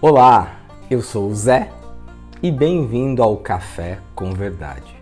Olá, eu sou o Zé e bem-vindo ao Café com Verdade.